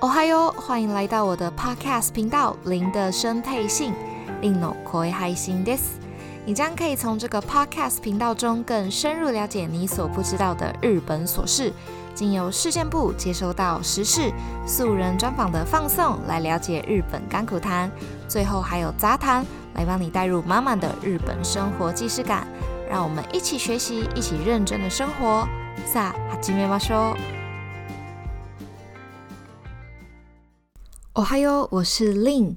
哦嗨哟，欢迎来到我的 Podcast 频道《零的声配信》。零の声配信です。你将可以从这个 Podcast 频道中更深入了解你所不知道的日本琐事，经由事件部接收到时事、素人专访的放送，来了解日本甘苦谈。最后还有杂谈，来帮你带入满满的日本生活既视感。让我们一起学习，一起认真的生活。さあ、始めましょう。 哦嗨哟，我是 Lin。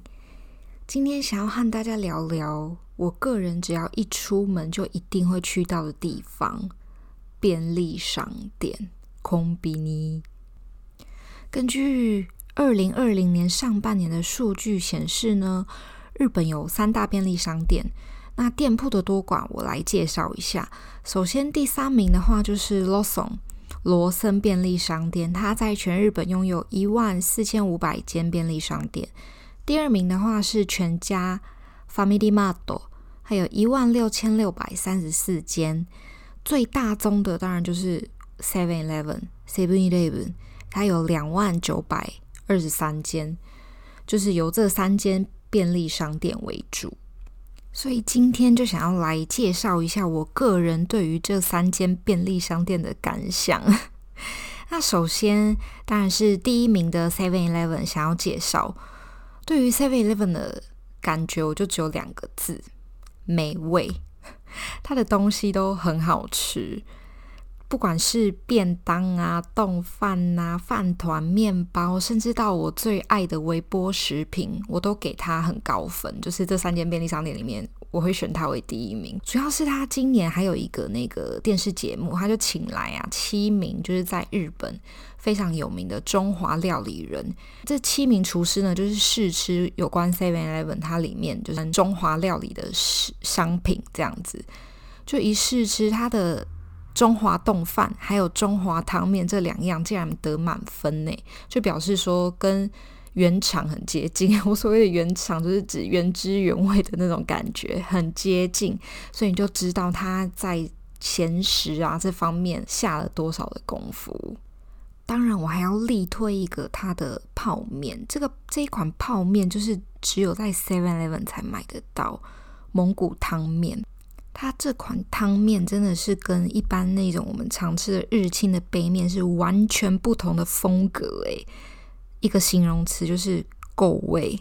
今天想要和大家聊聊，我个人只要一出门就一定会去到的地方——便利商店。コンビニ。根据二零二零年上半年的数据显示呢，日本有三大便利商店。那店铺的多寡，我来介绍一下。首先，第三名的话就是罗森， 罗森便利商店，它在全日本拥有一万四千五百间便利商店。第二名的话是全家，Family Mart，还有一万六千六百三十四间。最大宗的当然就是 Seven Eleven，Seven Eleven，它有两万九百二十三间，就是由这三间便利商店为主。所以今天就想要来介绍一下我个人对于这三间便利商店的感想。那首先当然是第一名的 Seven Eleven 想要介绍。对于 Seven Eleven 的感觉，我就只有两个字：美味。它的东西都很好吃。不管是便当啊、冻饭啊、饭团、面包，甚至到我最爱的微波食品，我都给他很高分。就是这三间便利商店里面，我会选它为第一名。主要是它今年还有一个那个电视节目，他就请来啊七名就是在日本非常有名的中华料理人。这七名厨师呢，就是试吃有关 Seven Eleven 它里面就是中华料理的商品这样子，就一试吃它的。中华冻饭还有中华汤面这两样竟然得满分呢，就表示说跟原厂很接近。我所谓的原厂就是指原汁原味的那种感觉，很接近，所以你就知道他在咸食啊这方面下了多少的功夫。当然，我还要力推一个它的泡面，这个这一款泡面就是只有在 Seven Eleven 才买得到蒙古汤面。它这款汤面真的是跟一般那种我们常吃的日清的杯面是完全不同的风格诶，一个形容词就是够味。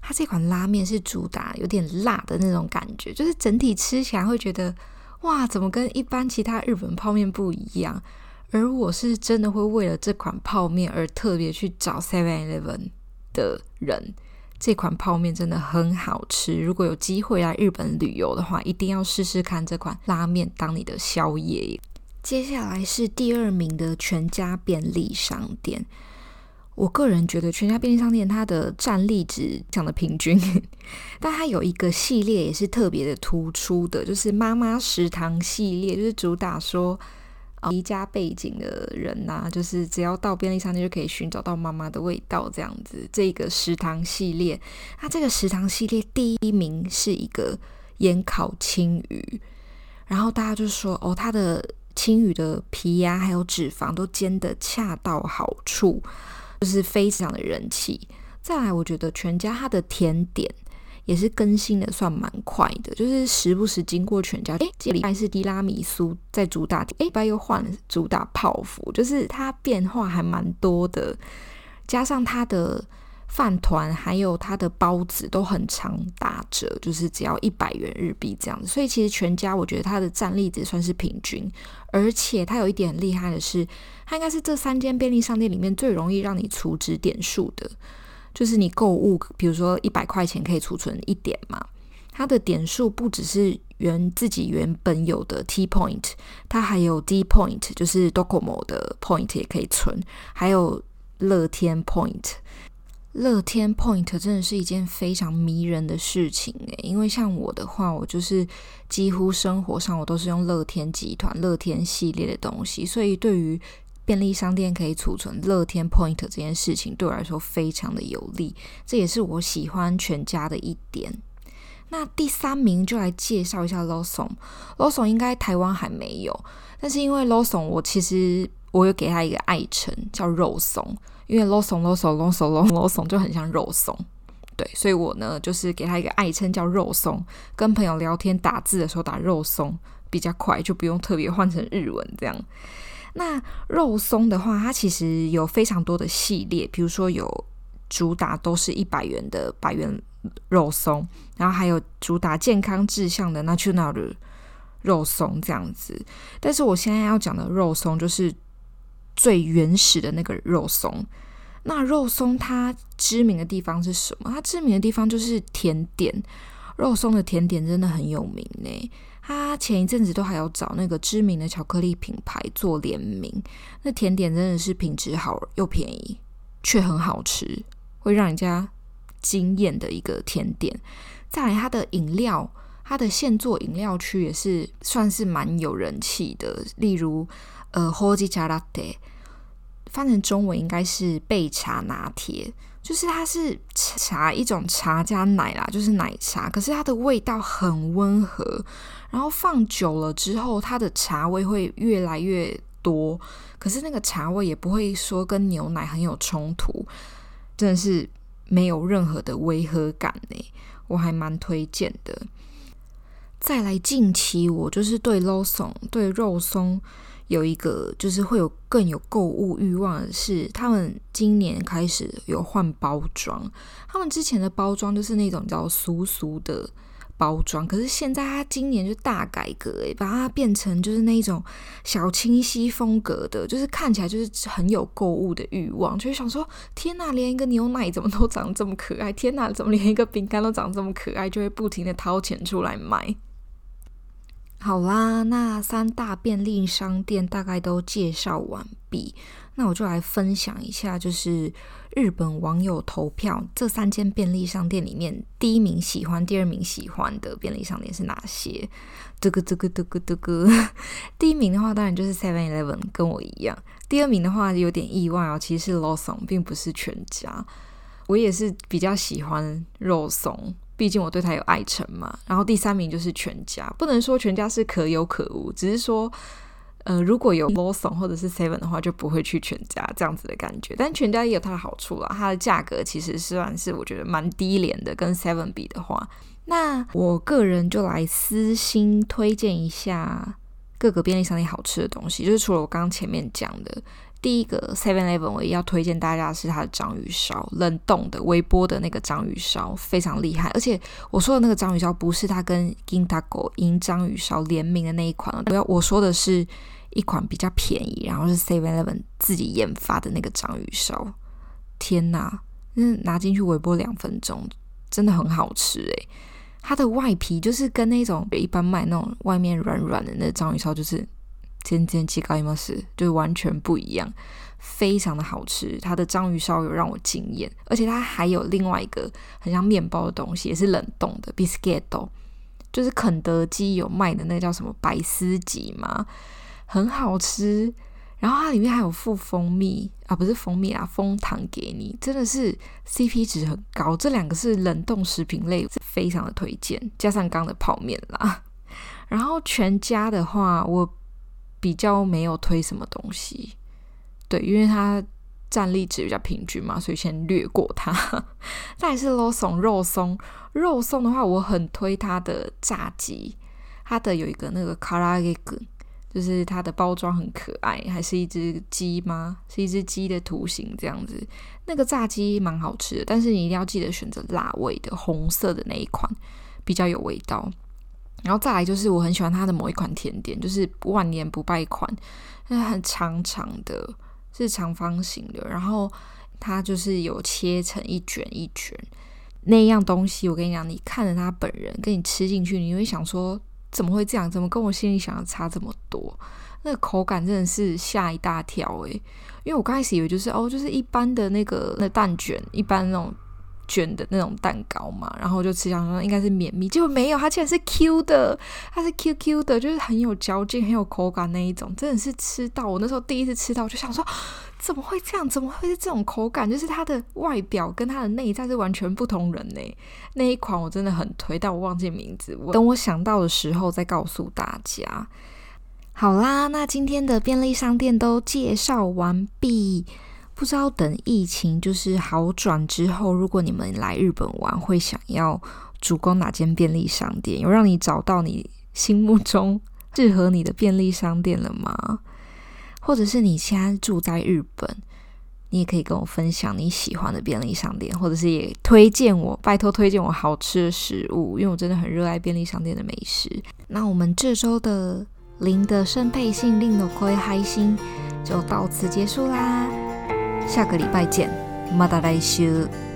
它这款拉面是主打有点辣的那种感觉，就是整体吃起来会觉得哇，怎么跟一般其他日本泡面不一样？而我是真的会为了这款泡面而特别去找 Seven Eleven 的人。这款泡面真的很好吃，如果有机会来日本旅游的话，一定要试试看这款拉面当你的宵夜。接下来是第二名的全家便利商店，我个人觉得全家便利商店它的战力值讲的平均，但它有一个系列也是特别的突出的，就是妈妈食堂系列，就是主打说。离家背景的人呐、啊，就是只要到便利商店就可以寻找到妈妈的味道，这样子。这个食堂系列，它这个食堂系列第一名是一个盐烤青鱼，然后大家就说哦，它的青鱼的皮呀、啊，还有脂肪都煎得恰到好处，就是非常的人气。再来，我觉得全家它的甜点。也是更新的算蛮快的，就是时不时经过全家，诶，这礼拜是提拉米苏在主打，诶，礼拜又换了主打泡芙，就是它变化还蛮多的。加上它的饭团还有它的包子都很常打折，就是只要一百元日币这样子。所以其实全家我觉得它的战力值算是平均，而且它有一点厉害的是，它应该是这三间便利商店里面最容易让你储值点数的。就是你购物，比如说一百块钱可以储存一点嘛。它的点数不只是原自己原本有的 T point，它还有 D point，就是 Docomo 的 point 也可以存，还有乐天 point。乐天 point 真的是一件非常迷人的事情诶，因为像我的话，我就是几乎生活上我都是用乐天集团、乐天系列的东西，所以对于便利商店可以储存乐天 Point 这件事情对我来说非常的有利，这也是我喜欢全家的一点。那第三名就来介绍一下 Lawson，Lawson 应该台湾还没有，但是因为 Lawson 我其实我有给他一个爱称叫肉松，因为肉松肉松肉松肉松就很像肉松，对，所以我呢就是给他一个爱称叫肉松。跟朋友聊天打字的时候打肉松比较快，就不用特别换成日文这样。那肉松的话，它其实有非常多的系列，比如说有主打都是一百元的百元肉松，然后还有主打健康志向的 Natural 肉松这样子。但是我现在要讲的肉松就是最原始的那个肉松。那肉松它知名的地方是什么？它知名的地方就是甜点，肉松的甜点真的很有名呢。他前一阵子都还有找那个知名的巧克力品牌做联名，那甜点真的是品质好又便宜，却很好吃，会让人家惊艳的一个甜点。再来，它的饮料，它的现做饮料区也是算是蛮有人气的，例如呃，Hoji Cha Latte，翻成中文应该是焙茶拿铁。就是它是茶一种茶加奶啦，就是奶茶，可是它的味道很温和，然后放久了之后，它的茶味会越来越多，可是那个茶味也不会说跟牛奶很有冲突，真的是没有任何的违和感呢，我还蛮推荐的。再来，近期我就是对 Lawson 对肉松。有一个就是会有更有购物欲望的是，他们今年开始有换包装。他们之前的包装就是那种比较俗俗的包装，可是现在他今年就大改革，诶，把它变成就是那种小清新风格的，就是看起来就是很有购物的欲望，就会想说：天哪，连一个牛奶怎么都长这么可爱？天哪，怎么连一个饼干都长这么可爱？就会不停的掏钱出来买。好啦，那三大便利商店大概都介绍完毕，那我就来分享一下，就是日本网友投票这三间便利商店里面，第一名喜欢，第二名喜欢的便利商店是哪些？这个这个这个这个，第一名的话当然就是 Seven Eleven，跟我一样。第二名的话有点意外哦，其实是 Lawson，并不是全家。我也是比较喜欢肉松。毕竟我对他有爱称嘛，然后第三名就是全家，不能说全家是可有可无，只是说，呃，如果有 Lawson 或者是 Seven 的话，就不会去全家这样子的感觉。但全家也有它的好处啦，它的价格其实算是我觉得蛮低廉的，跟 Seven 比的话，那我个人就来私心推荐一下各个便利商店好吃的东西，就是除了我刚刚前面讲的。第一个 Seven Eleven，我也要推荐大家是它的章鱼烧，冷冻的、微波的那个章鱼烧非常厉害。而且我说的那个章鱼烧不是它跟 Kintaco 银章鱼烧联名的那一款，我要我说的是一款比较便宜，然后是 Seven Eleven 自己研发的那个章鱼烧。天哪，那拿进去微波两分钟，真的很好吃诶。它的外皮就是跟那种一般卖那种外面软软的那个章鱼烧就是。天天气高一模式就完全不一样，非常的好吃。它的章鱼烧有让我惊艳，而且它还有另外一个很像面包的东西，也是冷冻的 biscuit，就是肯德基有卖的那个叫什么白丝吉嘛，很好吃。然后它里面还有附蜂蜜啊，不是蜂蜜啊，蜂糖给你，真的是 CP 值很高。这两个是冷冻食品类，非常的推荐。加上刚的泡面啦，然后全家的话，我。比较没有推什么东西，对，因为它战力值比较平均嘛，所以先略过它。再是 Lawson 肉松，肉松的话，我很推它的炸鸡，它的有一个那个卡拉给格，就是它的包装很可爱，还是一只鸡吗？是一只鸡的图形这样子。那个炸鸡蛮好吃的，但是你一定要记得选择辣味的，红色的那一款比较有味道。然后再来就是我很喜欢它的某一款甜点，就是万年不败款，它很长长的，是长方形的，然后它就是有切成一卷一卷那样东西。我跟你讲，你看着它本人，跟你吃进去，你会想说怎么会这样？怎么跟我心里想的差这么多？那口感真的是吓一大跳诶，因为我刚开始以为就是哦，就是一般的那个那蛋卷，一般那种。卷的那种蛋糕嘛，然后就吃想说应该是绵密，结果没有，它竟然是 Q 的，它是 QQ 的，就是很有嚼劲、很有口感那一种，真的是吃到我那时候第一次吃到，我就想说怎么会这样？怎么会是这种口感？就是它的外表跟它的内在是完全不同人呢。那一款我真的很推，但我忘记名字，我等我想到的时候再告诉大家。好啦，那今天的便利商店都介绍完毕。不知道等疫情就是好转之后，如果你们来日本玩，会想要主攻哪间便利商店？有让你找到你心目中适合你的便利商店了吗？或者是你现在住在日本，你也可以跟我分享你喜欢的便利商店，或者是也推荐我，拜托推荐我好吃的食物，因为我真的很热爱便利商店的美食。那我们这周的零的胜配信令的亏开心就到此结束啦。下个礼拜见，また来修。